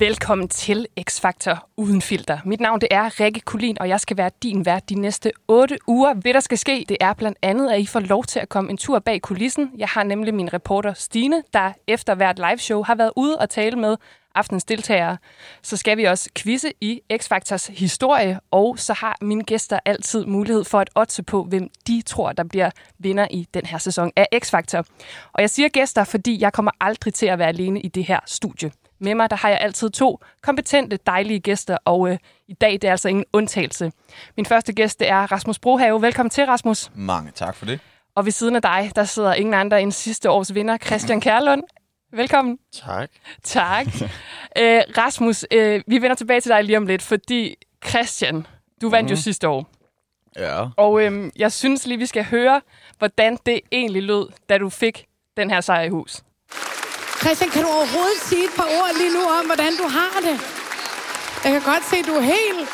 Velkommen til X-Factor Uden Filter. Mit navn det er Rikke Kulin, og jeg skal være din vært de næste 8 uger. Hvad der skal ske, det er blandt andet, at I får lov til at komme en tur bag kulissen. Jeg har nemlig min reporter Stine, der efter hvert liveshow har været ude og tale med aftens deltagere. Så skal vi også quizze i X-Factors historie, og så har mine gæster altid mulighed for at otte på, hvem de tror, der bliver vinder i den her sæson af X-Factor. Og jeg siger gæster, fordi jeg kommer aldrig til at være alene i det her studie. Med mig der har jeg altid to kompetente, dejlige gæster, og øh, i dag det er altså ingen undtagelse. Min første gæst det er Rasmus Brohave. Velkommen til, Rasmus. Mange tak for det. Og ved siden af dig, der sidder ingen andre end sidste års vinder, Christian Kærlund. Velkommen. Tak. Tak. Æ, Rasmus, øh, vi vender tilbage til dig lige om lidt, fordi Christian, du vandt mm. jo sidste år. Ja. Og øhm, jeg synes lige, vi skal høre, hvordan det egentlig lød, da du fik den her sejr i hus. Christian, kan du overhovedet sige et par ord lige nu om, hvordan du har det? Jeg kan godt se, at du er helt,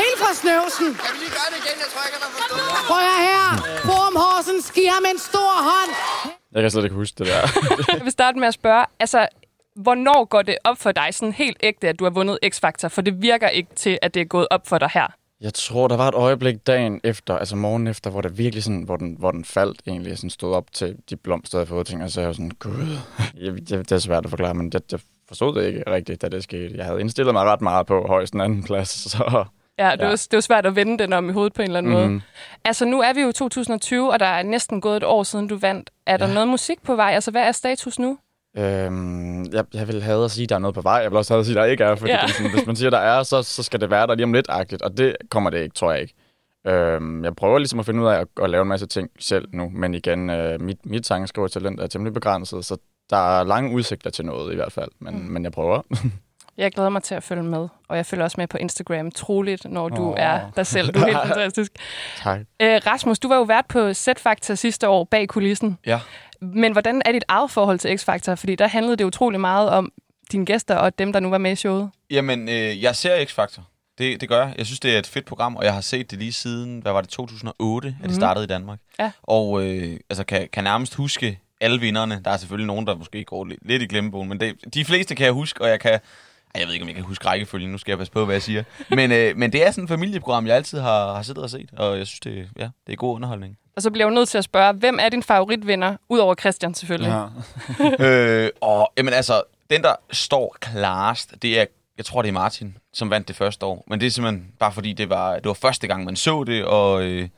helt fra snøvsen. Kan vi lige gøre det igen? Jeg tror ikke, han har forstået. Prøv at her. Forum Horsens, giv ham en stor hånd. Jeg kan slet ikke huske det der. Jeg vil starte med at spørge, altså, hvornår går det op for dig sådan helt ægte, at du har vundet X-Factor? For det virker ikke til, at det er gået op for dig her. Jeg tror, der var et øjeblik dagen efter, altså morgen efter, hvor det virkelig sådan, hvor den, hvor den faldt egentlig, sådan stod op til de blomster, jeg fået, ting, og så er jeg sådan, gud, jeg, det er svært at forklare, men jeg, jeg forstod det ikke rigtigt, da det skete. Jeg havde indstillet mig ret meget på højst en anden plads, så Ja, det, Ja. Var, det var svært at vende den om i hovedet på en eller anden mm. måde. Altså, nu er vi jo i 2020, og der er næsten gået et år siden, du vandt. Er der Ja. noget musik på vej? Altså, hvad er status nu? Øhm, jeg, jeg vil have at sige, at der er noget på vej. Jeg vil også have at sige, at der ikke er, fordi Ja. sådan, hvis man siger, der er, så, så skal det være der lige om lidt-agtigt, og det kommer det ikke, tror jeg ikke. Øhm, jeg prøver ligesom at finde ud af at, at lave en masse ting selv nu, men igen, øh, mit, mit sangskrivertalent er temmelig begrænset, så der er lange udsigter til noget i hvert fald, men, mm. men jeg prøver. Jeg glæder mig til at følge med, og jeg følger også med på Instagram troligt, når du Åh. er dig selv. Du er helt fantastisk. tak. Æ, Rasmus, du var jo vært på Z-Factor sidste år bag kulissen. Ja. Men hvordan er dit eget forhold til X-Factor? Fordi der handlede det utrolig meget om dine gæster og dem, der nu var med i showet. Jamen, øh, jeg ser X-Factor. Det, det gør jeg. Jeg synes, det er et fedt program, og jeg har set det lige siden, hvad var det, 2008, at det startede i Danmark. Ja. Og øh, altså, kan, kan nærmest huske alle vinderne. Der er selvfølgelig nogen, der måske går lidt, lidt i glemmebogen, men det, de fleste kan jeg huske, og jeg kan... Ej, Jeg ved ikke, om jeg kan huske rækkefølgen. Nu skal jeg passe på, hvad jeg siger. Men, øh, men det er sådan et familieprogram, jeg altid har, har siddet og set, og jeg synes, det, ja, det er god underholdning. Og så bliver jeg jo nødt til at spørge, hvem er din favoritvinder, udover Christian selvfølgelig? Ja. øh, og jamen altså, den der står klarest, det er, jeg tror det er Martin, som vandt det første år. Men det er simpelthen bare fordi, det var, det var første gang, man så det, og øh,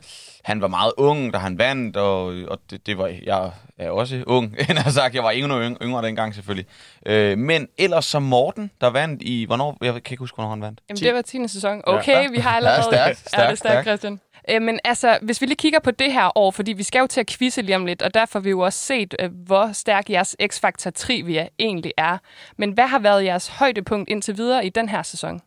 han var meget ung, da han vandt, og, og det, det var, jeg er også ung, end jeg har sagt, jeg var endnu yng- yngre dengang selvfølgelig. Øh, men ellers som Morten, der vandt i, hvornår, jeg kan ikke huske, hvornår han vandt. Jamen, det var 10. sæson. Okay, vi har allerede... stærkt, ja, det er stærkt, stærkt, stærkt. Christian. Øh, Men altså, hvis vi lige kigger på det her år, fordi vi skal jo til at quizze lige om lidt, og derfor har vi jo også set, øh, hvor stærk jeres X-Factor trivia egentlig er. Men hvad har været jeres højdepunkt indtil videre i den her sæson?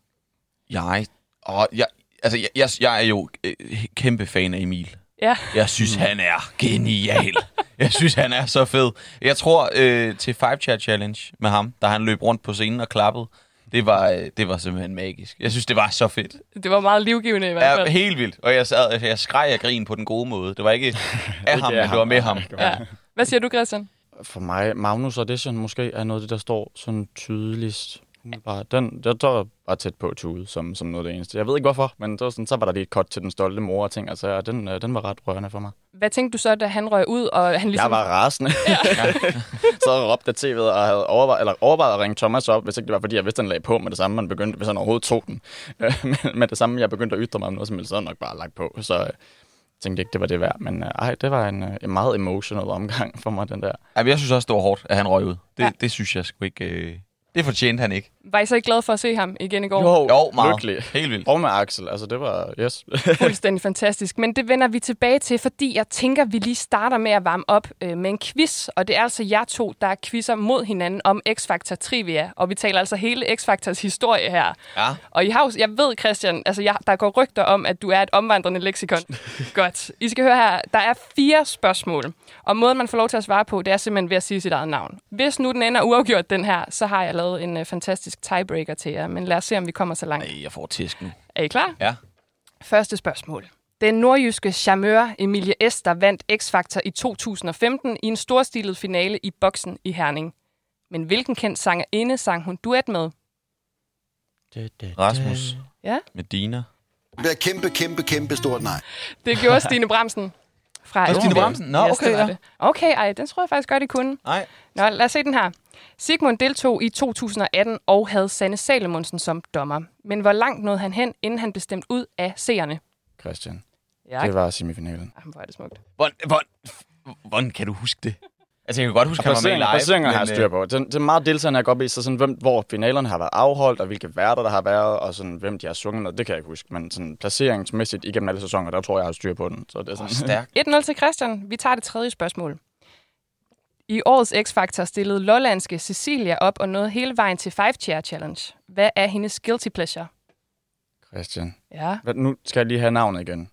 Jeg, og jeg, altså, jeg, jeg, jeg er jo øh, kæmpe fan af Emil. Ja, Jeg synes, han er genial. Jeg synes, han er så fed. Jeg tror, øh, til Five Chat Challenge med ham, da han løb rundt på scenen og klappede, det var, øh, det var simpelthen magisk. Jeg synes, det var så fedt. det var meget livgivende i hvert Ja, fald. helt vildt. Og jeg, sad, jeg skreg af grin på den gode måde. Det var ikke af ham, men det var med ham. Ja. Hvad siger du, Christian? For mig, Magnus Audition måske er noget af det, der står sådan tydeligst. Umiddelbart. Den, jeg tror bare tæt på Tude, som, som noget af det eneste. Jeg ved ikke hvorfor, men det var sådan, så var der lige et cut til den stolte mor og ting, altså, og den, øh, den var ret rørende for mig. Hvad tænkte du så, da han røg ud, og han ligesom... Jeg var rasende. så råbte jeg tv'et og havde overvejet, eller overvejet at ringe Thomas op, hvis ikke det var, fordi jeg vidste, han lagde på med det samme, man begyndte, hvis han overhovedet tog den. Øh, men med det samme, jeg begyndte at ytre mig om noget, som helst, så havde nok bare lagt på. Så øh, tænkte ikke, det var det værd. Men øh, ej, det var en, øh, en meget emotional omgang for mig, den der. Jamen, jeg synes også, det var hårdt, at han røg ud. Det, Ja. det synes jeg sgu ikke... Øh, det fortjente han ikke. Var I så ikke glad for at se ham igen i går? Jo, meget. lykkelig. Helt vildt. Og med Axel, altså det var, yes. Fuldstændig fantastisk. Men det vender vi tilbage til, fordi jeg tænker, vi lige starter med at varme op øh, med en quiz. Og det er altså jer to, der quizzer mod hinanden om X-Factor Trivia. Og vi taler altså hele X-Factors historie her. Ja. Og I har, jo- jeg ved, Christian, altså jeg, der går rygter om, at du er et omvandrende leksikon. Godt. I skal høre her, der er fire spørgsmål. Og måden, man får lov til at svare på, det er simpelthen ved at sige sit eget navn. Hvis nu den ender uafgjort, den her, så har jeg lavet en øh, fantastisk tiebreaker til jer. Men lad os se, om vi kommer så langt. Ej, jeg får tisk nu. Er I klar? Ja. Første spørgsmål. Den nordjyske charmeur Emilie Ester vandt X-Factor i 2015 i en storstilet finale i boksen i Herning. Men hvilken kendt sangerinde sang hun duet med? Rasmus Ja, med Dina. Det bliver kæmpe, kæmpe, kæmpe stort nej. det gjorde Stine Bramsen. Fra Nå, Stine Bramsen? Nå, Yes, okay, det ja. det. Okay, ej, den tror jeg faktisk godt, de kunne. Nej. Nå, lad os se den her. Sigmund deltog i 2018 og havde Sanne Salomonsen som dommer. Men hvor langt nåede han hen, inden han blev stemt ud af seerne? Christian. Ja, Det var semifinalen. Ej, hvor er det smukt. Hvordan, hvordan, hvordan kan du huske det? Altså, jeg kan godt huske, Og at han var med live. placeringer har jeg styr øh, på. Det, det er meget deltagende, jeg op i, så sådan, hvem, hvor finalerne har været afholdt, og hvilke værter der har været, og sådan, hvem de har sunget med, det kan jeg ikke huske. Men sådan, placeringsmæssigt igennem alle sæsoner, der tror jeg, jeg har styr på den. Så det er sådan, Stærk. 1-0 til Christian. Vi tager det tredje spørgsmål. I årets X-Factor stillede lollandske Cecilia op og nåede hele vejen til 5 Chair Challenge. Hvad er hendes guilty pleasure? Christian. Ja, Hvad, nu skal jeg lige have navnet igen.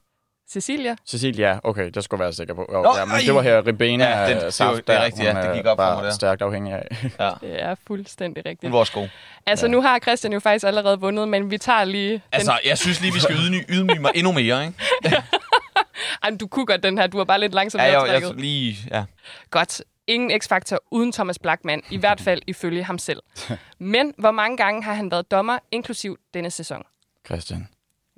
Cecilia. Cecilia, okay, det skulle være sikker på. Jo, Nå, ja, men ej. det var her Ribena Ja, den- det var- saft, det er der, rigtigt, ja. Det øh, gik op for var mig der. stærkt afhængig af. Ja. Det er fuldstændig rigtigt. Hun var også god. Altså, nu har Christian jo faktisk allerede vundet, men vi tager lige... Den... Altså, jeg synes lige, vi skal ydmyge, ydmyge mig endnu mere, ikke? Ej, men du kunne godt den her. Du var bare lidt langsom Ja, ja, jeg, jeg, lige, ja. Godt. Ingen X-Factor uden Thomas Blackman, i hvert fald ifølge ham selv. Men hvor mange gange har han været dommer, inklusiv denne sæson? Christian.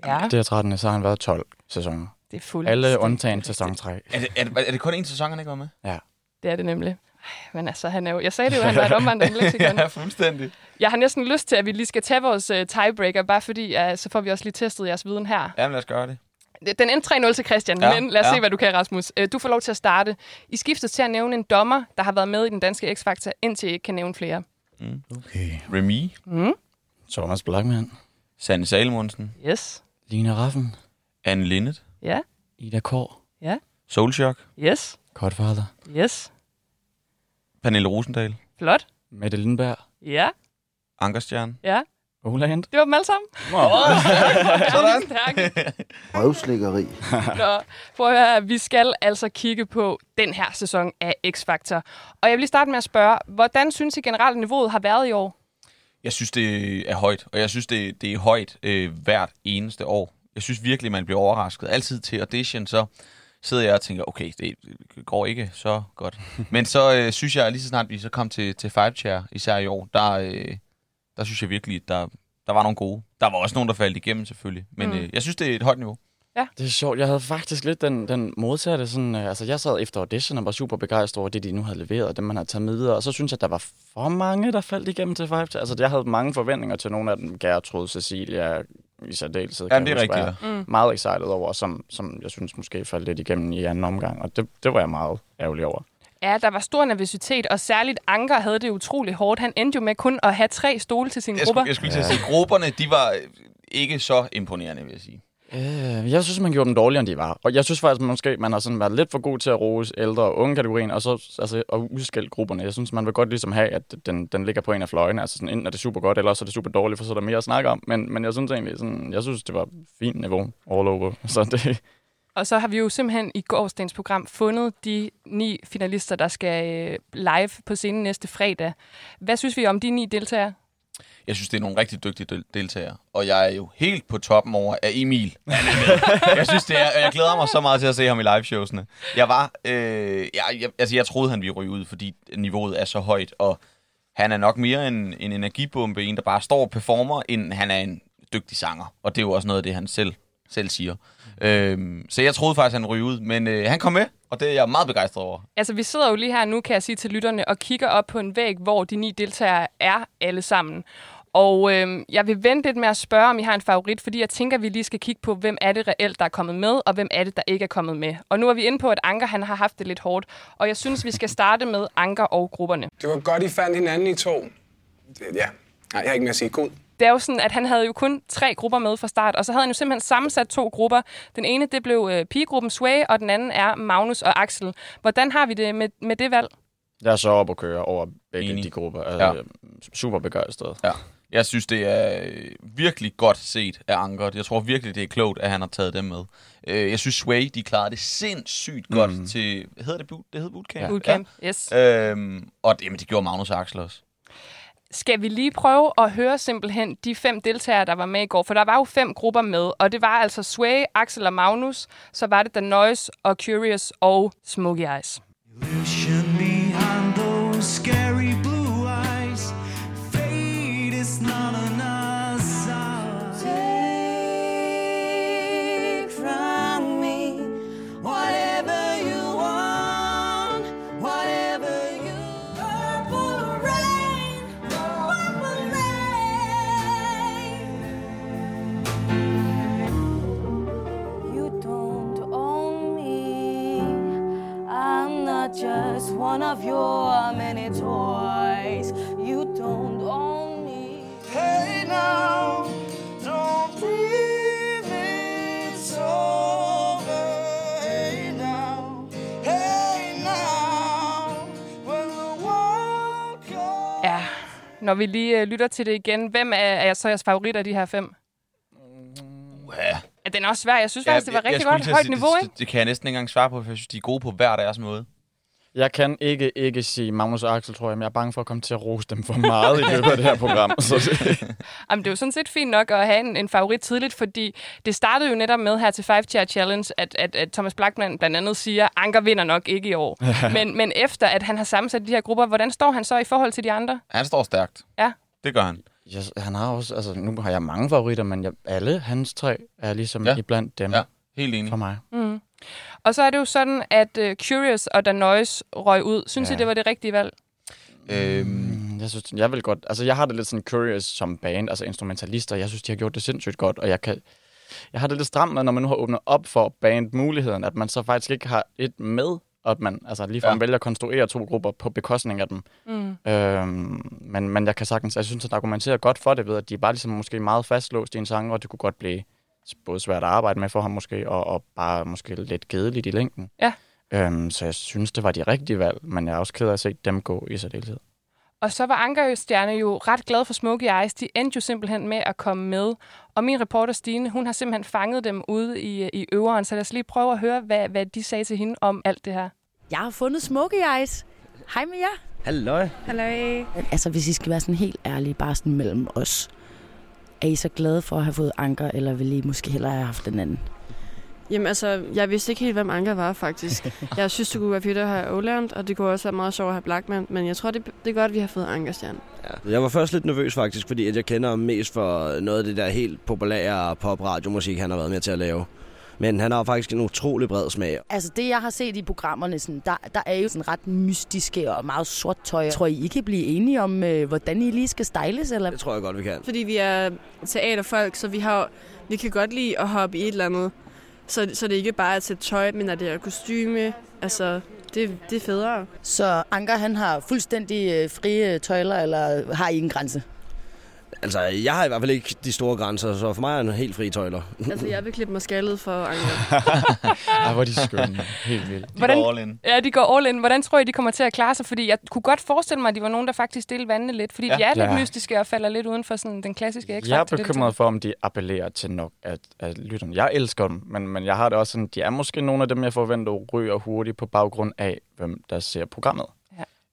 Ja, Det er 13. så har han været 12 sæsoner. Det er fuldt. Alle undtagen sæson 3. Er det, er, det, er det kun én sæson, han ikke var med? Ja. Det er det nemlig. Ej, Men altså, han er jo, jeg sagde det jo, han var et omvandrende leksikon. ja, fuldstændig. Jeg har næsten lyst til, at vi lige skal tage vores uh, tiebreaker, bare fordi, uh, så får vi også lige testet jeres viden her. Jamen, lad os gøre det. Den endte 3-0 til Christian, Ja, ja, men lad os ja. se, hvad du kan, Rasmus. Uh, du får lov til at starte. I skiftet til at nævne en dommer, der har været med i den danske X-Factor, indtil I ikke kan nævne flere. Okay. Remy, Thomas Blackman. Sanne Salmonsen, Yes. Lina Raffen. Anne Linnet, Ja. Ida Kår. Ja. Soulshock, Yes. Godfather. Yes. Pernille Rosendal, Flot. Mette Lindberg. Ja. Ankerstjerne. Ja. Oland. Det var dem alle sammen. Sådan. Røvslikkeri. Nå, prøv at høre, vi skal altså kigge på den her sæson af X-Factor. Og jeg vil lige starte med at spørge, hvordan synes I generelt niveauet har været i år? Jeg synes, det er højt, og jeg synes, det, det er højt øh, hvert eneste år. Jeg synes virkelig, man bliver overrasket. Altid til audition, så sidder jeg og tænker, okay, det går ikke så godt. Men så øh, synes jeg, lige så snart vi så kom til, til Five Chair, især i år, der, øh, der synes jeg virkelig, at der, der var nogle gode. Der var også nogen, der faldt igennem selvfølgelig. Men Mm. øh, jeg synes, det er et højt niveau. Det er sjovt. Jeg havde faktisk lidt den, den modsatte. Sådan, øh, altså, jeg sad efter audition og var super begejstret over det, de nu havde leveret, og det, man havde taget med videre. Og så synes jeg, at der var for mange, der faldt igennem til Five. Altså, jeg havde mange forventninger til nogle af dem. Gertrud, Cecilia, i særdeleshed. Jamen, det er rigtigt, jeg Mm. Meget excited over, som, som jeg synes måske faldt lidt igennem i anden omgang. Og det, det var jeg meget ærgerlig over. Ja, der var stor nervøsitet, og særligt Anker havde det utroligt hårdt. Han endte jo med kun at have tre stole til sine Jeg grupper. skulle, jeg skulle til at sige, grupperne, de var ikke så imponerende, vil jeg sige. Øh, jeg synes, man gjorde dem dårligere, end de var. Og jeg synes faktisk, man måske man har sådan været lidt for god til at rose ældre og unge kategorien, og så altså, og udskille grupperne. Jeg synes, man vil godt ligesom have, at den, den ligger på en af fløjene. Altså sådan, enten er det super godt, eller også er det super dårligt, for så er der mere at snakke om. Men, men jeg synes egentlig, sådan, jeg synes, det var fint niveau all over. Så det, Og så har vi jo simpelthen i gårsdagens program fundet de ni finalister, der skal øh, live på scenen næste fredag. Hvad synes vi om de ni deltagere? Jeg synes, det er nogle rigtig dygtige del- deltagere. Og jeg er jo helt på toppen over af Emil. Jeg synes, det er, og jeg glæder mig så meget til at se ham i liveshowsene. Jeg var, øh, jeg, jeg, altså jeg troede, han ville ryge ud, fordi niveauet er så højt, og han er nok mere en, en energibombe, en der bare står og performer, end han er en dygtig sanger. Og det er jo også noget af det, han selv, selv siger. Øhm, så jeg troede faktisk, han ryge ud, men øh, han kom med, og det er jeg meget begejstret over. Altså, vi sidder jo lige her nu, kan jeg sige til lytterne, og kigger op på en væg, hvor de ni deltagere er alle sammen. Og øhm, jeg vil vente lidt med at spørge, om I har en favorit, fordi jeg tænker, at vi lige skal kigge på, hvem er det reelt, der er kommet med, og hvem er det, der ikke er kommet med. Og nu er vi inde på, at Anker han har haft det lidt hårdt, og jeg synes, vi skal starte med Anker og grupperne. Det var godt, I fandt hinanden i to. Ja, Nej, jeg har ikke mere at sige. God. det er jo sådan, at han havde jo kun tre grupper med fra start, og så havde han jo simpelthen sammensat to grupper. Den ene, det blev øh, pigegruppen Sway, og den anden er Magnus og Axel. Hvordan har vi det med, med det valg? Jeg er så op at køre over begge Enig. de grupper. Altså, Ja. ja. Super begejstret. Ja. Jeg synes, det er øh, virkelig godt set af Anker. Jeg tror virkelig, det er klogt, at han har taget dem med. Øh, Jeg synes, Sway, de klarede det sindssygt godt Mhm. til... Hvad hedder det? Boot, det hedder bootcamp? Bootcamp, yes. Ja. Øhm, og jamen, det gjorde Magnus og Axel også. Skal vi lige prøve at høre simpelthen de fem deltagere, der var med i går? For der var jo fem grupper med, og det var altså Sway, Axel og Magnus. Så var det The Noise og Curious og Smokey Eyes. Illusion just one of your many toys. You don't own me. Hey now, don't leave it's over. Hey now, hey now, when the world comes. Ja, når vi lige øh, lytter til det igen, hvem er, er så jeres favorit af de her fem? Ja. Ja, den er også svær. Jeg synes faktisk, det var rigtig skulle godt. Højt niveau, det, ikke? Det, det kan jeg næsten ikke engang svare på, for jeg synes, de er gode på hver deres måde. Jeg kan ikke ikke sige Magnus og Axel, tror jeg, men jeg er bange for at komme til at rose dem for meget i løbet af det her program. Så det, Jamen, det er jo sådan set fint nok at have en, en favorit tidligt, fordi det startede jo netop med her til Five Chair Challenge, at, at, at Thomas Blackman blandt andet siger, Anker vinder nok ikke i år. men, men efter at han har sammensat de her grupper, hvordan står han så i forhold til de andre? Han står stærkt. Ja. Det gør han. yes, han har også, altså nu har jeg mange favoritter, men jeg, alle hans tre er ligesom Ja. iblandt dem Ja, ja. helt enig. for mig. Mm. Og så er det jo sådan, at uh, Curious og The Noise røg ud. Synes ja. I, det var det rigtige valg? Øhm, Mm, Jeg synes, jeg vil godt, altså jeg har det lidt sådan curious som band, altså instrumentalister, jeg synes, de har gjort det sindssygt godt, og jeg kan, jeg har det lidt stramt med, når man nu har åbnet op for bandmuligheden, at man så faktisk ikke har et med, og at man altså ligefrem Ja. ja. vælger at konstruere to grupper på bekostning af dem. Mm. Øhm, men, men jeg kan sagtens, jeg synes, at argumenterer godt for det ved, at de er bare ligesom måske meget fastlåst i en sang, og det kunne godt blive både svært at arbejde med for ham måske, og, og bare måske lidt kedeligt i længden. Ja. Øhm, så jeg synes, det var de rigtige valg, men jeg er også ked af at se dem gå i særdeleshed. Og så var Anker Stjerne jo ret glad for Smokey Eyes. De endte jo simpelthen med at komme med. Og min reporter Stine, hun har simpelthen fanget dem ude i, i øveren. Så lad os lige prøve at høre, hvad, hvad de sagde til hende om alt det her. Jeg har fundet Smokey Eyes. Hej med jer. Halløj. Halløj. Altså, hvis I skal være sådan helt ærlige, bare sådan mellem os. Er I så glade for at have fået Anker, eller vil I måske hellere have haft den anden? Jamen altså, jeg vidste ikke helt, hvem Anker var faktisk. jeg synes, det kunne være fedt at have Oland, og det kunne også være meget sjovt at have Blackman, men jeg tror, det, det er godt, at vi har fået Ankerstjerne. Ja. Jeg var først lidt nervøs faktisk, fordi at jeg kender ham mest for noget af det der helt populære pop-radiomusik, han har været med til at lave. Men han har faktisk en utrolig bred smag. Altså, det jeg har set i programmerne, sådan, der, der er jo sådan ret mystiske og meget sort tøj. Tror I, I kan blive enige om, øh, hvordan I lige skal styles? Eller? Det tror jeg godt, vi kan. Fordi vi er teaterfolk, så vi, har, vi kan godt lide at hoppe i et eller andet. Så, så det er ikke bare at sætte tøj, men at det er kostyme. Altså, det, det er federe. Så Anker, han har fuldstændig øh, frie tøjler, eller har I en grænse? Altså, jeg har i hvert fald ikke de store grænser, så for mig er han helt fri tøjler. Altså, jeg vil klippe mig skaldet for Anker. Ej, hvor er de skønne. Helt vildt. de Hvordan- går all in. Ja, de går all in. Hvordan tror I, de kommer til at klare sig? Fordi jeg kunne godt forestille mig, at de var nogen, der faktisk stille vandene lidt. Fordi ja. Ja. de er lidt Ja. mystiske og falder lidt uden for sådan, den klassiske x Jeg er bekymret for, om de appellerer til nok at, at lytterne. Jeg elsker dem, men, men jeg har det også sådan, de er måske nogle af dem, jeg forventer ryger hurtigt på baggrund af, hvem der ser programmet.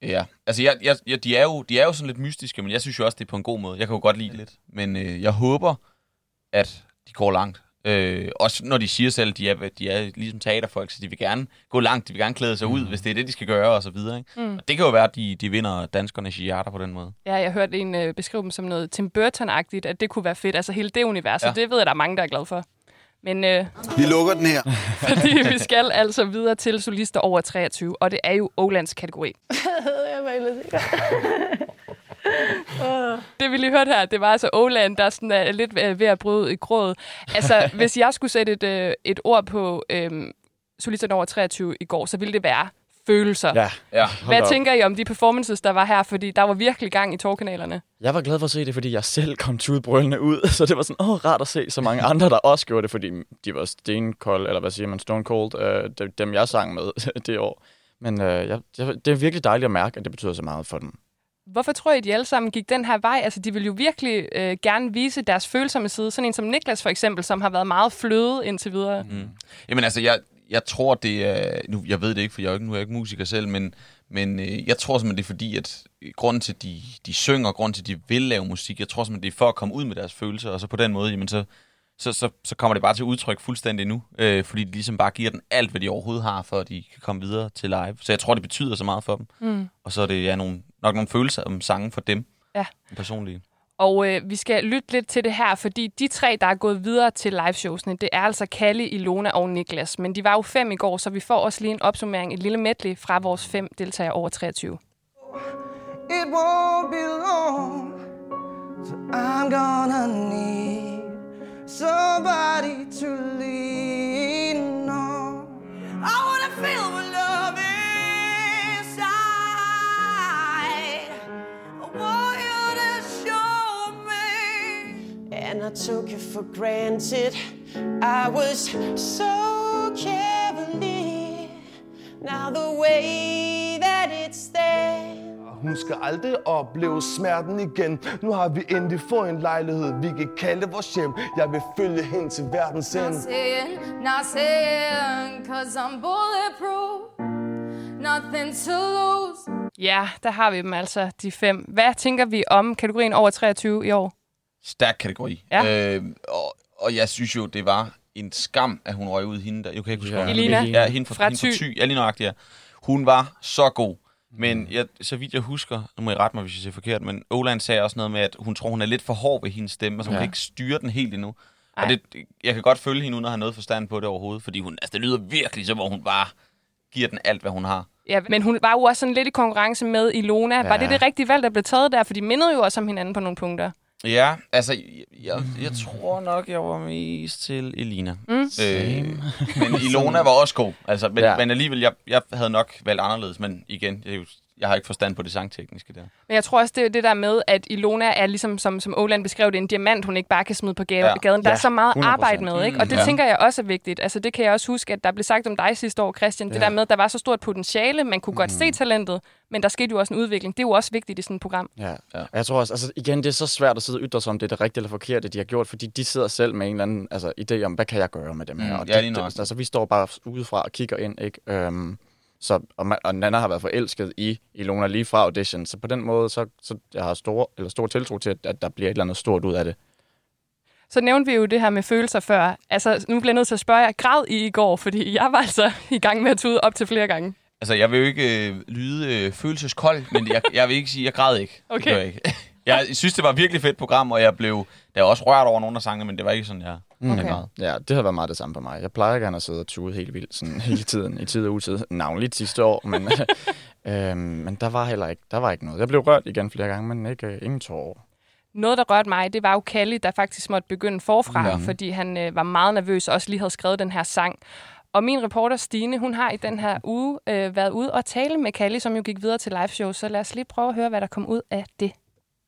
Ja, altså jeg, jeg, jeg, de, er jo, de er jo sådan lidt mystiske, men jeg synes jo også, det er på en god måde. Jeg kan jo godt lide det lidt. Men øh, jeg håber, at de går langt. Øh, også når de siger selv, at de er, de er ligesom teaterfolk, så de vil gerne gå langt, de vil gerne klæde sig ud, hvis det er det, de skal gøre, og så videre. Ikke? Mm. Og det kan jo være, at de, de vinder danskernes hjerter på den måde. Ja, jeg hørte en øh, beskrive dem som noget Tim Burton-agtigt, at det kunne være fedt. Altså hele det univers. Ja. det ved jeg, der er mange, der er glade for. Men øh, Vi lukker den her. fordi vi skal altså videre til solister over 23, og det er jo Olands kategori. jeg var ellers ikke. Det vi lige hørte her, det var altså Oland, der sådan er lidt ved at bryde i grådet. Altså, hvis jeg skulle sætte et, øh, et ord på øh, solisterne over 23 i går, så ville det være følelser. Ja, Ja. Hvad op. tænker I om de performances, der var her? Fordi der var virkelig gang i togkanalerne. Jeg var glad for at se det, fordi jeg selv kom tudbrølende ud, så det var sådan, åh, rart at se så mange andre, der også gjorde det, fordi de var stenkold, eller hvad siger man, stone cold, øh, de- dem jeg sang med det år. Men øh, jeg, jeg, det er virkelig dejligt at mærke, at det betyder så meget for dem. Hvorfor tror I, de alle sammen gik den her vej? Altså, de vil jo virkelig øh, gerne vise deres følsomme side. Sådan en som Niklas for eksempel, som har været meget fløde indtil videre. Mm. Jamen altså, jeg, jeg tror, det er... Nu, jeg ved det ikke, for jeg er ikke, nu er jeg ikke musiker selv, men, men øh, jeg tror simpelthen, det er fordi, at grunden til, at de, de synger, grunden til, at de vil lave musik, jeg tror simpelthen, det er for at komme ud med deres følelser, og så på den måde, jamen så, så, så, så kommer det bare til udtryk fuldstændig nu, øh, fordi de ligesom bare giver den alt, hvad de overhovedet har, for at de kan komme videre til live. Så jeg tror, det betyder så meget for dem. Mm. Og så er det ja, nogle, nok nogle følelser om sangen for dem, Ja. personlige. Og øh, vi skal lytte lidt til det her, fordi de tre, der er gået videre til liveshowsene, det er altså Kalle, Ilona og Niklas. Men de var jo fem i går, så vi får også lige en opsummering, et lille medley fra vores fem deltagere over 23. It won't be long so I'm gonna need somebody to lean on. I wanna feel I took it for granted. I was so cavalier. Now the way that it's there. Hun skal aldrig opleve smerten igen. Nu har vi endelig fået en lejlighed, vi kan kalde vores hjem. Jeg vil følge hende til verdens Not ende. saying, not saying, cause I'm bulletproof. Nothing to lose. Ja, der har vi dem altså, de fem. Hvad tænker vi om kategorien over 23 i år? Stærk kategori. Ja. Øh, og, og jeg synes jo, det var en skam, at hun røg ud hende der. Jeg kan ikke huske, Ja. Elina. Ja, hende fra, Fra hende fra Thy. Ja, lige nøjagtigt, ja. Hun var så god. Men jeg, så vidt jeg husker, nu må I rette mig, hvis jeg siger forkert, men Oland sagde også noget med, at hun tror, hun er lidt for hård ved hendes stemme, så hun Ja. kan ikke styre den helt endnu. Ej. Og det, jeg kan godt følge hende, uden at have noget forstand på det overhovedet, fordi hun, altså, det lyder virkelig som, hvor hun bare giver den alt, hvad hun har. Ja, men hun var jo også sådan lidt i konkurrence med Ilona. Ja. Var det det rigtige valg, der blev taget der? For de mindede jo også om hinanden på nogle punkter. Ja, altså, jeg, jeg, jeg tror nok, jeg var mest til Elina. Mm. Øh, men Ilona var også god. Altså, men, Ja. ja. men alligevel, jeg, jeg havde nok valgt anderledes. Men igen, jeg, er jo- jeg har ikke forstand på det sangtekniske der. Men jeg tror også, det er det der med, at Ilona er ligesom, som, som Oland beskrev det, en diamant, hun ikke bare kan smide på ga- Ja. gaden. Der Ja, er så meget 100%. arbejde med, ikke? Og det Mm, ja. tænker jeg også er vigtigt. Altså, det kan jeg også huske, at der blev sagt om dig sidste år, Christian. Det Ja. der med, at der var så stort potentiale, man kunne godt se talentet, men der skete jo også en udvikling. Det er jo også vigtigt i sådan et program. Ja. ja. Jeg tror også, altså igen, det er så svært at sidde og ytre sig om, det er det rigtige eller forkerte, de har gjort, fordi de sidder selv med en eller anden altså, idé om, hvad kan jeg gøre med dem her? Mm, og ja, de, lige de, nok. altså, vi står bare udefra og kigger ind, ikke? Øhm, så, og, man, og Nana har været forelsket i Ilona lige fra audition, så på den måde, så, så jeg har stor, eller stor tiltro til, at, at der bliver et eller andet stort ud af det. Så nævnte vi jo det her med følelser før. Altså, nu bliver jeg nødt til at spørge jer, græd I i går? Fordi jeg var altså i gang med at tude op til flere gange. Altså, jeg vil jo ikke øh, lyde øh, følelseskold, men jeg, jeg vil ikke sige, jeg græd ikke. Det Okay. gør jeg ikke. Jeg synes, det var et virkelig fedt program, og jeg blev der også rørt over nogle af sangene, men det var ikke sådan, jeg, Mm. okay. græd. Ja, det har været meget det samme for mig. Jeg plejer gerne at sidde og tude helt vildt sådan hele tiden, i tid og utid, navnligt sidste år, men, øhm, men der var heller ikke, der var ikke noget. Jeg blev rørt igen flere gange, men ikke, øh, ingen tårer. Noget, der rørte mig, det var jo Kalle, der faktisk måtte begynde forfra, Ja. ja. fordi han øh, var meget nervøs og også lige havde skrevet den her sang. Og min reporter Stine, hun har i den her uge øh, været ude og tale med Kalle, som jo gik videre til live show. Så lad os lige prøve at høre, hvad der kom ud af det.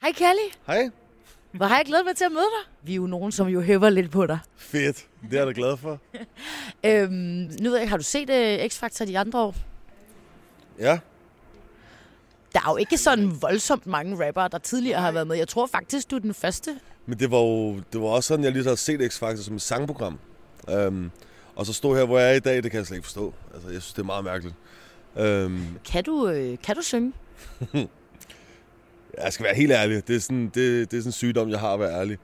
Hej Kalle. Hej. Hvor har jeg glædet mig til at møde dig. Vi er jo nogen, som jo hæver lidt på dig. Fedt. Det er jeg da glad for. Øhm, nu ved jeg har du set uh, X-Factor de andre år? Ja. Der er jo ikke sådan voldsomt mange rappere, der tidligere har været med. Jeg tror faktisk, du er den første. Men det var jo det var også sådan, jeg lige har set X Factor som et sangprogram. Um, og så stå her, hvor jeg er i dag, det kan jeg slet ikke forstå. Altså, jeg synes, det er meget mærkeligt. Um, Kan du, øh, kan du synge? jeg skal være helt ærlig. Det er sådan, det, det er sådan en sygdom, jeg har at være ærlig.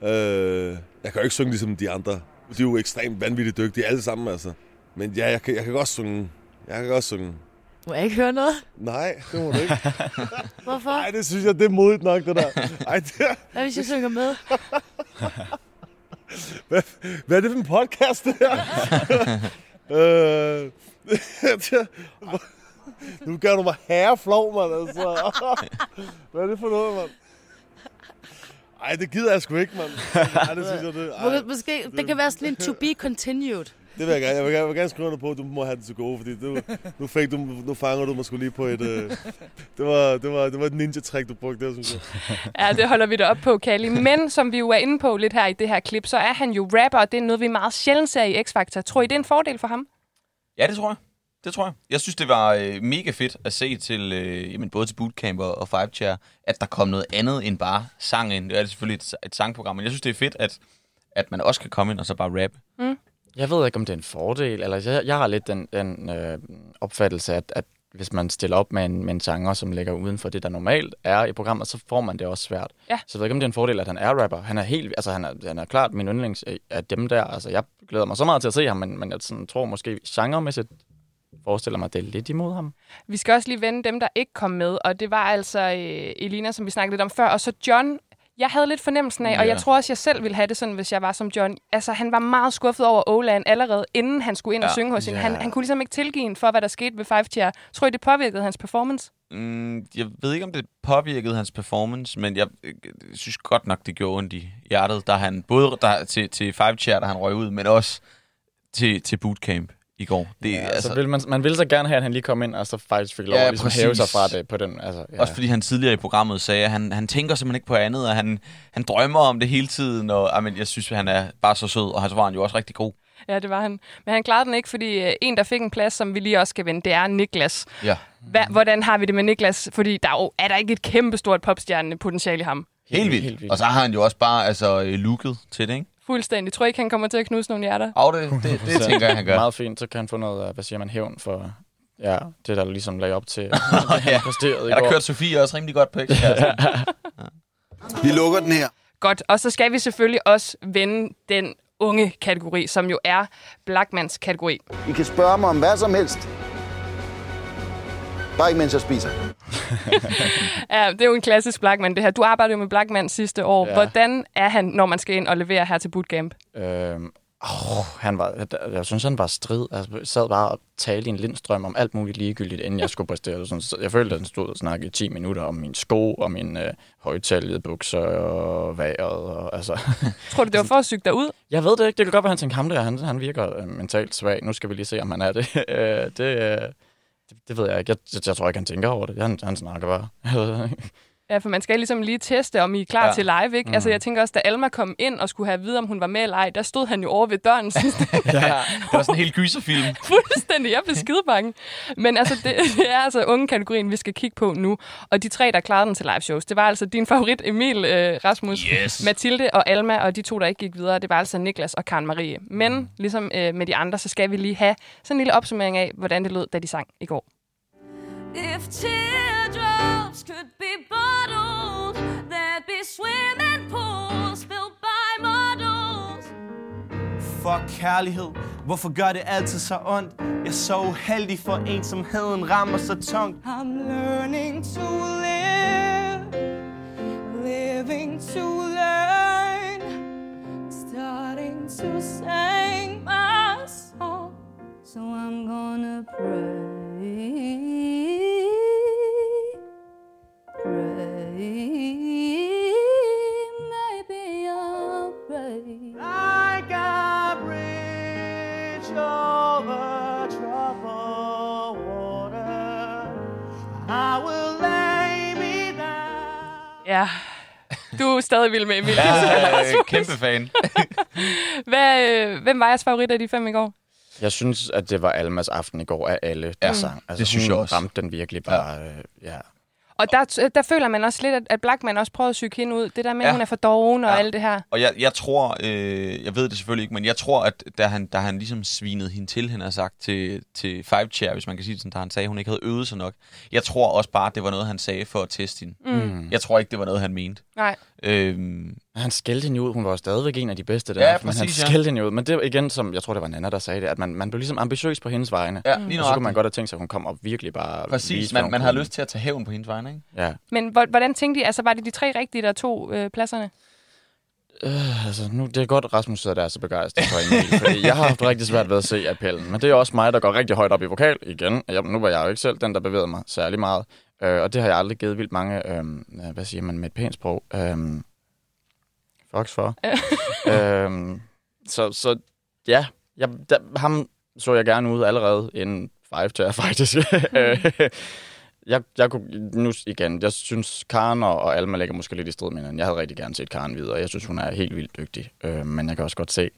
Uh, jeg kan jo ikke synge ligesom de andre. De er jo ekstremt vanvittigt dygtige, alle sammen altså. Men ja, jeg kan, jeg kan godt synge. Jeg kan godt synge. Må jeg ikke høre noget? Nej, det må du ikke. Hvorfor? Nej, det synes jeg, det er modigt nok, det der. Ej, det er... Hvad hvis jeg synger med? Hvad, hvad er det for en podcast, det her? øh, nu gør du mig herreflov, mand. Altså. Hvad er det for noget, mand? Ej, det gider jeg sgu ikke, mand. Ej, det synes jeg, det... Ej, Må- Måske, det kan være sådan en to be continued. det vil jeg gerne. Jeg vil gerne, jeg vil gerne skrive under på, at du må have det til gode, fordi du, nu, fik du, nu fanger du mig sgu lige på et... Øh, det, var, det, var, det var et ninja-trick, du brugte der, synes jeg. Ja, det holder vi da op på, Kalle. Men som vi jo er inde på lidt her i det her klip, så er han jo rapper, og det er noget, vi meget sjældent ser i X-Factor. Tror I, det er en fordel for ham? Ja, det tror jeg. Det tror jeg. Jeg synes, det var øh, mega fedt at se til, øh, jamen, både til Bootcamp og, og Five Chair, at der kom noget andet end bare sang ind. Det er selvfølgelig et, et sangprogram, men jeg synes, det er fedt, at, at man også kan komme ind og så bare rappe. Mm. Jeg ved ikke, om det er en fordel, eller jeg, jeg har lidt den, den øh, opfattelse, at, at hvis man stiller op med en, med en genre, som ligger uden for det, der normalt er i programmet, så får man det også svært. Ja. Så jeg ved ikke, om det er en fordel, at han er rapper. Han er helt, altså han er, han er klart min yndlings af dem der. Altså jeg glæder mig så meget til at se ham, men, men jeg sådan, tror måske genremæssigt forestiller mig, at det er lidt imod ham. Vi skal også lige vende dem, der ikke kom med, og det var altså øh, Elina, som vi snakkede lidt om før, og så John. Jeg havde lidt fornemmelsen af, og Ja. jeg tror også, jeg selv ville have det sådan, hvis jeg var som John. Altså, han var meget skuffet over Oland allerede, inden han skulle ind og Ja. synge hos hende. Han, Ja. han kunne ligesom ikke tilgive hende for, hvad der skete ved Five Chair. Tror I, det påvirkede hans performance? Mm, jeg ved ikke, om det påvirkede hans performance, men jeg øh, synes godt nok, det gjorde ondt i hjertet, da han både der, til, til Five Chair, da han røg ud, men også til, til Bootcamp. I går. Det, Ja, altså, så vil man, man ville så gerne have, at han lige kom ind, og så faktisk fik lov Ja, at ligesom præcis. hæve sig fra det på den. Altså, ja. Også fordi han tidligere i programmet sagde, at han, han tænker simpelthen ikke på andet, og han, han drømmer om det hele tiden. Og, I mean, jeg synes, han er bare så sød, og så var han jo også rigtig god. Ja, det var han. Men han klarede den ikke, fordi øh, en, der fik en plads, som vi lige også skal vende, det er Niklas. Ja. Hva, hvordan har vi det med Niklas? Fordi der er, jo, er der ikke et kæmpestort popstjerne potentiale i ham? Helt vildt. Helt vildt. Og så har han jo også bare altså, øh, looket til det, ikke? Fuldstændig. Tror I ikke, han kommer til at knuse nogle hjerter? Og det, det, det tænker jeg, han gør. Meget fint, så kan han få noget, af, hvad siger man, hævn for ja, det, der ligesom lagde op til. ja. ja. præsterede i Ja, der går. kørte Sofie også rimelig godt på ekstra. Vi lukker den her. Godt. Og så skal vi selvfølgelig også vende den unge kategori, som jo er Blackmans kategori. I kan spørge mig om hvad som helst. Bare ikke mens jeg spiser. Ja, det er jo en klassisk Blackman, det her. Du arbejdede jo med Blackman sidste år. Ja. Hvordan er han, når man skal ind og levere her til bootcamp? Øhm, åh, han var, jeg, jeg synes, han var strid. Altså, jeg sad bare og talte i en lindstrøm om alt muligt ligegyldigt, inden jeg skulle præstere. Sådan, så jeg følte, at han stod og snakkede i 10 minutter om mine sko, og mine øh, højtalede bukser og vejret. Og, altså. Tror du, det var for at syge dig ud? Jeg ved det ikke. Det kan godt være, han tænkte, ham der, han, han virker øh, mentalt svag. Nu skal vi lige se, om han er det. Øh, det, øh, det, det ved jeg ikke. Jeg, jeg, jeg tror ikke, han tænker over det. Han, han snakker bare. Ja, for man skal ligesom lige teste, om I er klar Ja. til live, ikke? Mm. Altså, jeg tænker også, da Alma kom ind og skulle have at vide, om hun var med eller ej, der stod han jo over ved døren. Synes jeg. ja, det var sådan en helt gyserfilm. Fuldstændig, jeg blev skide bange. Men altså, det, det er altså unge kategorien, vi skal kigge på nu. Og de tre, der klarede den til live shows, det var altså din favorit Emil øh, Rasmus, Yes. Mathilde og Alma, og de to, der ikke gik videre, det var altså Niklas og Karen Marie. Men ligesom øh, med de andre, så skal vi lige have sådan en lille opsummering af, hvordan det lød, da de sang i går. If teardrops could be bottled, there'd be swimming pools filled by models. Fuck kærlighed, hvorfor gør det altid så ondt? Jeg er så uheldig for ensomheden rammer så tungt. I'm learning to live, living to learn, stadig vild med Emil. Ja, øh, kæmpe fan. Hvad, øh, hvem var jeres favorit af de fem i går? Jeg synes, at det var Almas aften i går af alle, der Ja, sang. Altså, det synes jeg også. ramte den virkelig bare, ja. Øh, ja. Og der, der føler man også lidt, at- at Blackman også prøvede at syge hende ud. Det der med, at Ja. hun er for doven og Ja. alt det her. Og jeg, jeg tror, øh, jeg ved det selvfølgelig ikke, men jeg tror, at da han, da han ligesom svinede hende til, han har sagt til, til Five Chair, hvis man kan sige det sådan, da han sagde, at hun ikke havde øvet sig nok. Jeg tror også bare, at det var noget, han sagde for at teste hende. Mm. Jeg tror ikke, det var noget, han mente. Nej. Øhm, Han skældte hende ud. Hun var jo stadigvæk en af de bedste der. Ja, men han præcis, ja. skældte hende ud. Men det var igen, som jeg tror, det var Nana, der sagde det, at man, man blev ligesom ambitiøs på hendes vegne. Ja, lige og så kunne man godt have tænkt sig, at hun kom og virkelig bare... præcis, hvad man, man har kunne. lyst til at tage hævn på hendes vegne, ikke? Ja. Men hvor- hvordan tænkte I, altså var det de tre rigtige, der tog øh, pladserne? Øh, altså, nu, det er godt, Rasmus sidder der er så begejstret for Emil, fordi jeg har haft rigtig svært ved at se appellen. Men det er også mig, der går rigtig højt op i vokal igen. Jeg, nu var jeg jo ikke selv den, der bevægede mig særlig meget. Øh, og det har jeg aldrig givet vildt mange, øh, hvad siger man, med et pænt sprog. Øh, fucks for. øh, så, så ja, jeg, der, ham så jeg gerne ud allerede inden Five til faktisk. Øh, jeg, jeg kunne, nu igen, jeg synes, Karen og, og Alma ligger måske lidt i strid med hinanden. Jeg havde rigtig gerne set Karen videre. Jeg synes, hun er helt vildt dygtig. Øh, men jeg kan også godt se,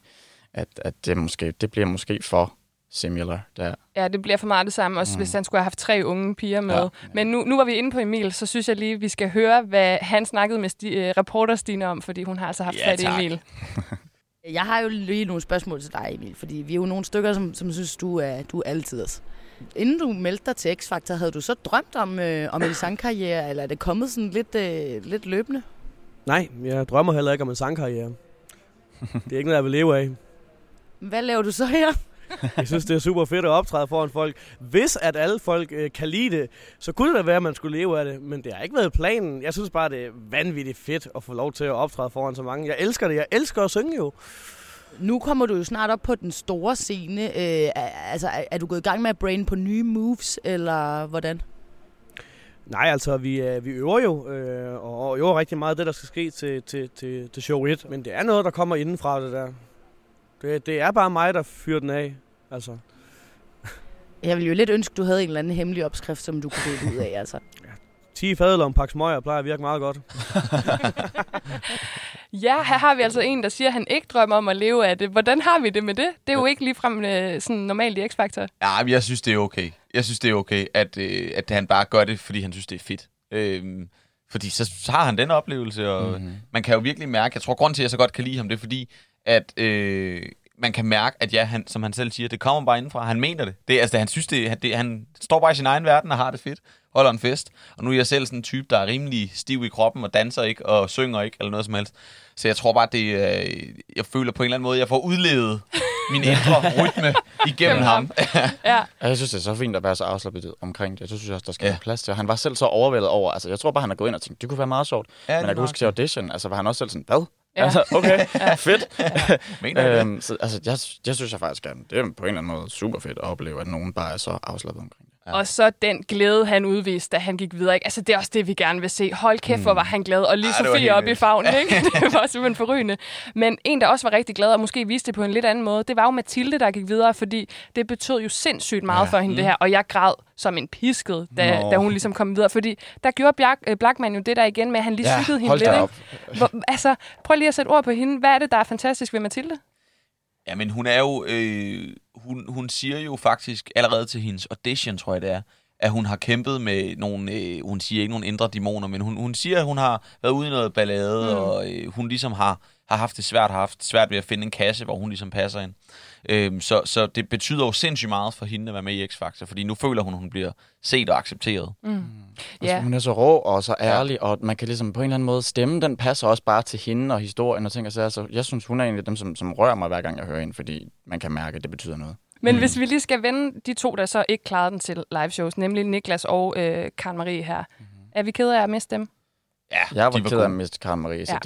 at, at det, måske, det bliver måske for similar der. Ja, det bliver for meget det samme, også mm. hvis han skulle have haft tre unge piger med. Ja. Men nu, nu var vi inde på Emil, så synes jeg lige, vi skal høre, hvad han snakkede med sti, øh, reporter Stine om, fordi hun har altså haft Ja, fat i. Emil. Jeg har jo lige nogle spørgsmål til dig, Emil, fordi vi er jo nogle stykker, som, som synes, du er, du er altid. Inden du meldte dig til X-Factor, havde du så drømt om, øh, om en sangkarriere, eller er det kommet sådan lidt, øh, lidt løbende? Nej, jeg drømmer heller ikke om en sangkarriere. Det er ikke noget, jeg vil leve af. Hvad laver du så her? Jeg synes, det er super fedt at optræde foran folk. Hvis at alle folk øh, kan lide det, så kunne det da være, at man skulle leve af det. Men det har ikke været planen. Jeg synes bare, det er vanvittigt fedt at få lov til at optræde foran så mange. Jeg elsker det. Jeg elsker at synge jo. Nu kommer du jo snart op på den store scene. Øh, altså, er, du gået i gang med at brain på nye moves, eller hvordan? Nej, altså, vi, øh, vi øver jo, øh, og, og øver rigtig meget af det, der skal ske til, til, til, til show 1. Men det er noget, der kommer indenfra det der. Det, det er bare mig, der fyrer den af. Altså, Jeg ville jo lidt ønske, du havde en eller anden hemmelig opskrift, som du kunne dele ud af, altså. 10 fadler om pakke smøger plejer at virke meget godt. Ja, her har vi altså en, der siger, at han ikke drømmer om at leve af det. Hvordan har vi det med det? Det er jo ikke ligefrem øh, sådan normalt i X-Factor. Ja, men jeg synes, det er okay. Jeg synes, det er okay, at, øh, at han bare gør det, fordi han synes, det er fedt. Øhm, fordi så, så har han den oplevelse, og Mhm. mm-hmm. man kan jo virkelig mærke, jeg tror, grund til, at jeg så godt kan lide ham, det er fordi, at øh, man kan mærke, at ja, han, som han selv siger, det kommer bare indenfra. Han mener det. det altså, han synes, det, han, det, han står bare i sin egen verden og har det fedt. Holder en fest. Og nu er jeg selv sådan en type, der er rimelig stiv i kroppen og danser ikke og synger ikke, eller noget som helst. Så jeg tror bare, det øh, jeg føler på en eller anden måde, jeg får udlevet min indre rytme igennem ham. ja. Og jeg synes, det er så fint at være så afslappet omkring det. Det synes jeg også, der skal ja. være plads til. Og han var selv så overvældet over, altså jeg tror bare, han har gået ind og tænkt, det kunne være meget sjovt. Ja, Men jeg kan huske til audition, altså var han også selv sådan, hvad? Ja. Ja. Altså, okay, Ja. fedt. Mener jeg det? øhm, så, altså, jeg, jeg synes jeg faktisk, at det er på en eller anden måde super fedt at opleve, at nogen bare er så afslappet omkring det. Ja. Og så den glæde, han udviste, da han gik videre. Ikke? Altså, det er også det, vi gerne vil se. Hold kæft, hvor var han glad. Og lige Ej, Sofie op i favnen, ikke? Det var simpelthen forrygende. Men en, der også var rigtig glad, og måske viste det på en lidt anden måde, det var jo Mathilde, der gik videre, fordi det betød jo sindssygt meget Ja. for hende, Mm. det her. Og jeg græd som en pisket, da, Nå. da hun ligesom kom videre. Fordi der gjorde Bjark, øh, Blackman jo det der igen med, at han lige Ja, cyklede hende lidt. Ikke? Hvor, altså, prøv lige at sætte ord på hende. Hvad er det, der er fantastisk ved Mathilde? Ja, men hun er jo... Øh, hun, hun siger jo faktisk allerede til hendes audition, tror jeg det er, at hun har kæmpet med nogle... Øh, hun siger ikke nogle indre dæmoner, men hun, hun siger, at hun har været ude i noget ballade, mm. og øh, hun ligesom har, har haft det svært, har haft svært ved at finde en kasse, hvor hun ligesom passer ind. Øhm, så, så det betyder jo sindssygt meget for hende at være med i X-Factor, fordi nu føler hun, at hun bliver set og accepteret. Mm. Ja. Altså, hun er så rå og så ærlig, og man kan ligesom på en eller anden måde stemme, den passer også bare til hende og historien og ting. Så jeg synes, hun er en af dem, som, som rører mig hver gang, jeg hører hende, fordi man kan mærke, at det betyder noget. Men mm. hvis vi lige skal vende de to, der så ikke klarede den til live shows, nemlig Niklas og øh, Karen Marie her. Mm-hmm. Er vi kede af at miste dem? Ja, Jeg var, de var ked af at miste Karen Marie i Ja.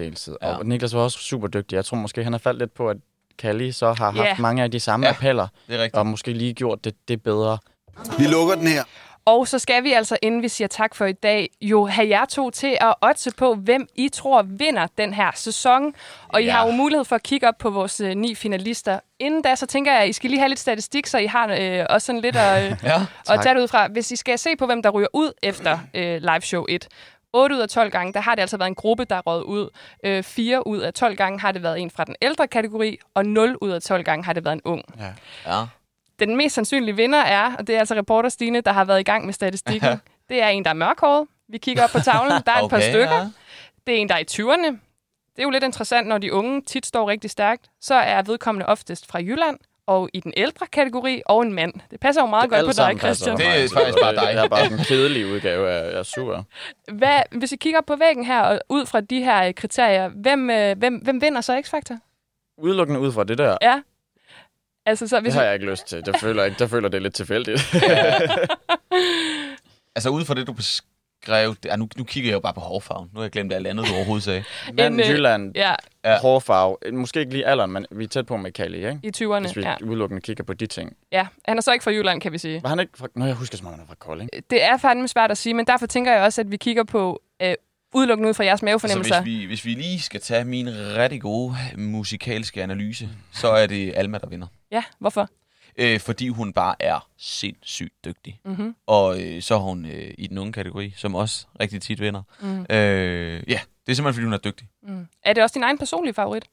Ja. Og Niklas var også super dygtig. Jeg tror måske, han har faldt lidt på, at Kalli så har haft Ja. mange af de samme Ja, appeller, er og måske lige gjort det, det bedre. Vi lukker den her. Og så skal vi altså, inden vi siger tak for i dag, jo have jer to til at otte på, hvem I tror vinder den her sæson. Og I Ja. har jo mulighed for at kigge op på vores øh, ni finalister. Inden da, så tænker jeg, at I skal lige have lidt statistik, så I har øh, også sådan lidt at, øh, Ja, at tage det ud fra. Hvis I skal se på, hvem der ryger ud efter øh, live show 1, 8 ud af 12 gange, der har det altså været en gruppe, der er røget ud. Øh, 4 ud af 12 gange har det været en fra den ældre kategori, og 0 ud af 12 gange har det været en ung. Ja. Ja. Den mest sandsynlige vinder er, og det er altså reporter Stine, der har været i gang med statistikken. det er en, der er mørkhåret. Vi kigger op på tavlen. Der er et par Okay, stykker. ja. Det er en, der er i 20'erne. Det er jo lidt interessant, når de unge tit står rigtig stærkt. Så er vedkommende oftest fra Jylland, og i den ældre kategori, og en mand. Det passer jo meget godt på dig, Christian. Det er faktisk bare dig. Jeg er bare den kedelige udgave af, af sur. Hvad, hvis I kigger på væggen her, og ud fra de her øh, kriterier, hvem, øh, hvem, hvem vinder så X-Factor? Udelukkende ud fra det der, Ja. Altså, så det hvis har vi- jeg ikke lyst til. Det føler jeg. Der føler jeg, det er lidt tilfældigt. Altså ud fra det, du beskrev... Ja, nu, nu kigger jeg jo bare på hårfarven. Nu har jeg glemt alt andet, du overhovedet sagde. Men En, øh, Jylland, Ja, hårfarve. Måske ikke lige alderen, men vi er tæt på med Kali, ikke? i 20'erne. Hvis vi Ja. udelukkende kigger på de ting. ja. Han er så ikke fra Jylland, kan vi sige. Var han ikke fra... Nå, jeg husker, som om han er fra Kolding. Det er fandme svært at sige, men derfor tænker jeg også, at vi kigger på øh, udelukkende ud fra jeres Altså, mavefornemmelser. hvis, vi, hvis vi lige skal tage min rigtig gode musikalske analyse, så er det Alma, der vinder. Ja, hvorfor? Øh, fordi hun bare er sindssygt dygtig. Mhm. Og øh, så er hun øh, i den unge kategori, som også rigtig tit vinder. Mm. Øh, ja, det er simpelthen, fordi hun er dygtig. Mm. Er det også din egen personlige favorit?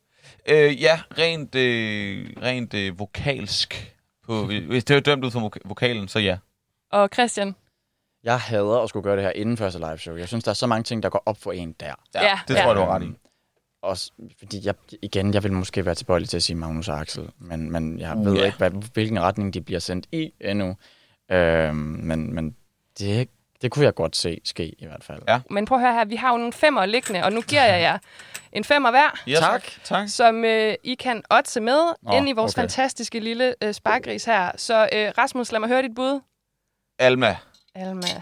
Øh, ja, rent, øh, rent øh, vokalsk. På, hvis det er dømt ud fra voka- vokalen, så ja. Og Christian? Jeg hader at skulle gøre det her inden første live show. Jeg synes, der er så mange ting, der går op for en der. Ja, Ja, det tror ja. jeg, du har ret i. Også fordi jeg, igen, jeg vil måske være tilbøjelig til at sige Magnus og Axel, men, men jeg Uh, ved ja. ikke, hvad, hvilken retning de bliver sendt i endnu. Øhm, men men det, det kunne jeg godt se ske i hvert fald. Ja. Men prøv at høre her, vi har jo nogle femmer liggende, og nu giver jeg jer en femmer hver. Ja, tak. tak. Som øh, I kan oddse med oh, ind i vores okay. fantastiske lille øh, sparkris her. Så øh, Rasmus, lad mig høre dit bud. Alma. Alma.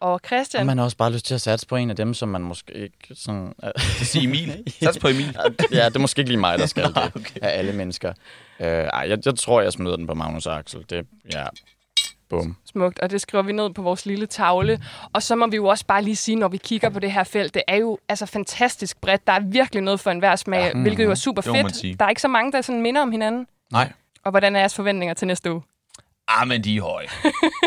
Og Christian. Og man har også bare lyst til at satse på en af dem, som man måske ikke sådan... Sige Emil. Sats på Emil. ja, det er måske ikke lige mig, der skal det okay. af alle mennesker. Øh, ej, jeg, jeg tror, jeg smider den på Magnus Axel. Det, ja, bum. Smukt, og det skriver vi ned på vores lille tavle. Og så må vi jo også bare lige sige, når vi kigger på det her felt, det er jo altså fantastisk bredt. Der er virkelig noget for enhver smag, ja, hvilket jo er super må man fedt. Der er ikke så mange, der sådan minder om hinanden. Nej. Og hvordan er jeres forventninger til næste uge? Ah, men de er høje.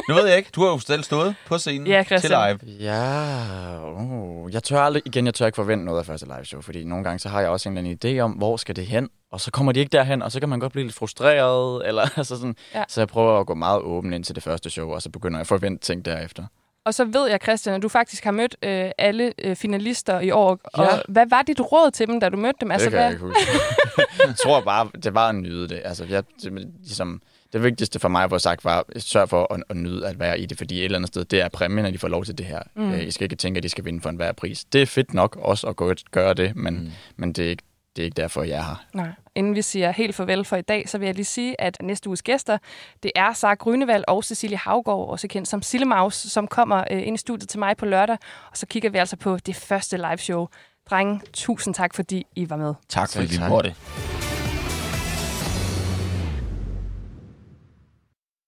nu ved jeg ikke. Du har jo selv stået på scenen Ja, til live. Ja, uh, jeg tør aldrig, igen, jeg tør ikke forvente noget af første live show, fordi nogle gange så har jeg også en eller anden idé om, hvor skal det hen, og så kommer de ikke derhen, og så kan man godt blive lidt frustreret, eller altså sådan. Ja. Så jeg prøver at gå meget åben ind til det første show, og så begynder jeg at forvente ting derefter. Og så ved jeg, Christian, at du faktisk har mødt øh, alle øh, finalister i år. Ja. Og hvad var dit råd til dem, da du mødte dem? Altså, det kan hvad... jeg ikke huske. jeg tror bare, det var at nyde det. Altså, jeg, det, ligesom, det vigtigste for mig at få sagt var, sørg for at, at nyde at være i det, fordi et eller andet sted, det er præmien, at de får lov til det her. Mm. Mm. I skal ikke tænke, at de skal vinde for enhver pris. Det er fedt nok også at gå, gøre det, men, mm. men det, er ikke, det er ikke derfor, jeg er her. Nej. Inden vi siger helt farvel for i dag, så vil jeg lige sige, at næste uges gæster, det er Sara Grønevald og Cecilie Havgård, også kendt som Sillemaus, som kommer øh, ind i studiet til mig på lørdag. Og så kigger vi altså på det første live show. Drenge, tusind tak, fordi I var med. Tak fordi vi måtte.